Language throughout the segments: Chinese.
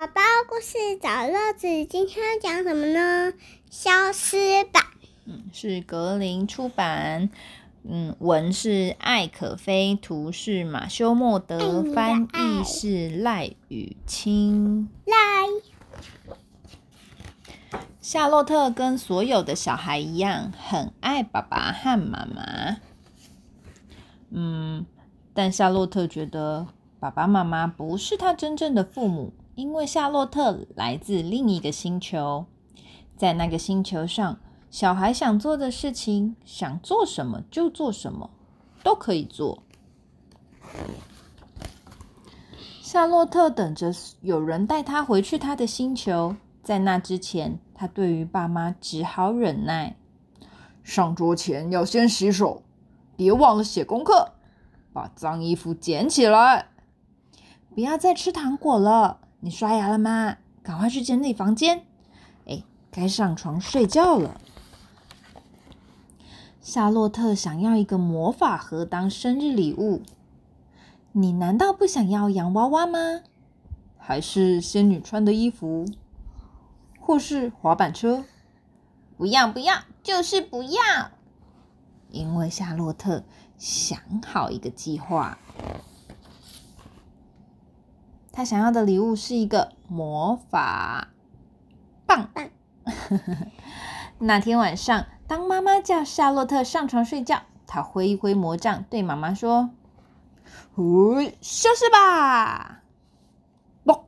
宝宝故事找乐子，今天要讲什么呢？消失吧。嗯，是格林出版。嗯，文是艾可菲，图是马修莫德，翻译是赖雨清。赖。夏洛特跟所有的小孩一样，很爱爸爸和妈妈。嗯，但夏洛特觉得爸爸妈妈不是他真正的父母。因为夏洛特来自另一个星球，在那个星球上，小孩想做的事情，想做什么就做什么，都可以做。夏洛特等着有人带他回去他的星球，在那之前，他对于爸妈只好忍耐。上桌前要先洗手，别忘了写功课，把脏衣服捡起来，不要再吃糖果了。你刷牙了吗？赶快去整理房间。哎，该上床睡觉了。夏洛特想要一个魔法盒当生日礼物。你难道不想要洋娃娃吗？还是仙女穿的衣服？或是滑板车？不要不要，就是不要！因为夏洛特想好一个计划。他想要的礼物是一个魔法棒棒。那天晚上，当妈妈叫夏洛特上床睡觉，他挥一挥魔杖，对妈妈说：“呼，消失吧！”不，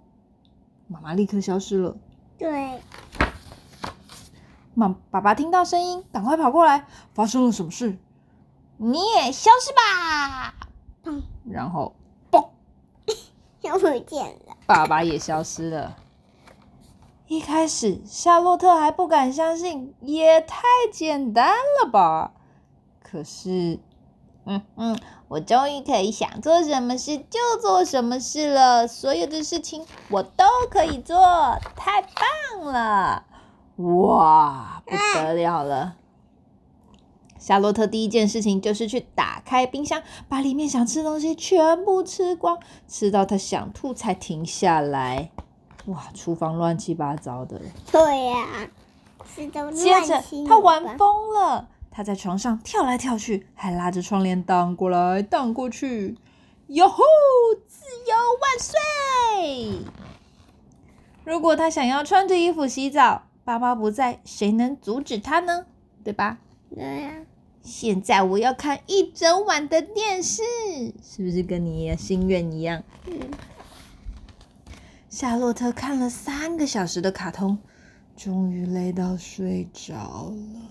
妈妈立刻消失了。对。妈，爸爸听到声音，赶快跑过来。发生了什么事？你也消失吧！然后。又不见了，爸爸也消失了。一开始，夏洛特还不敢相信，也太简单了吧？可是，嗯嗯，我终于可以想做什么事就做什么事了，所有的事情我都可以做，太棒了！哇，不得了了！夏洛特第一件事情就是去打开冰箱，把里面想吃的东西全部吃光，吃到他想吐才停下来。哇，厨房乱七八糟的。对呀。接着他玩疯了，他在床上跳来跳去，还拉着窗帘荡过来荡过去。哟吼，自由万岁！如果他想要穿着衣服洗澡，爸爸不在，谁能阻止他呢？对吧？对呀。现在我要看一整晚的电视，是不是跟你心愿一样？夏洛特看了三个小时的卡通，终于累到睡着了。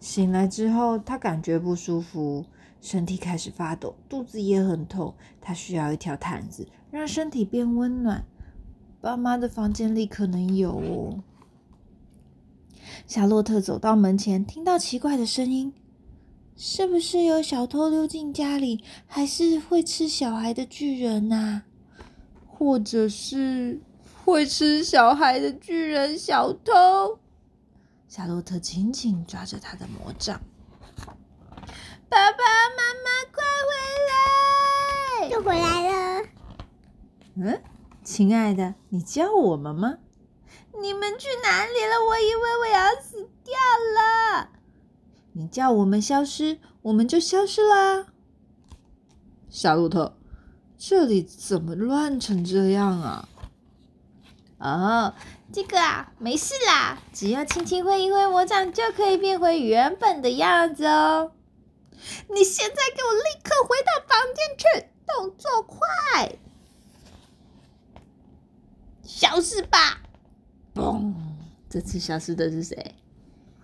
醒来之后，他感觉不舒服，身体开始发抖，肚子也很痛。他需要一条毯子，让身体变温暖。爸妈的房间里可能有哦。夏洛特走到门前，听到奇怪的声音，是不是有小偷溜进家里？还是会吃小孩的巨人呐？或者是会吃小孩的巨人小偷？夏洛特紧紧抓着他的魔杖。爸爸妈妈，快回来！又回来了。嗯，亲爱的，你叫我们吗？你们去哪里了？我以为我要死掉了。你叫我们消失，我们就消失啦。夏洛特，这里怎么乱成这样啊？哦，这个啊，没事啦，只要轻轻挥一挥魔杖，就可以变回原本的样子哦。你现在给我立刻回到房间去，动作快，消失吧。嘣！这次消失的是谁？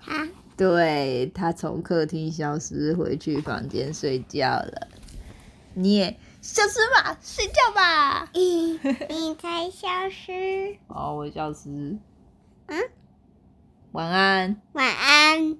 他。对他从客厅消失，回去房间睡觉了。你也消失吧，睡觉吧。你才消失。哦，我消失。嗯。晚安。晚安。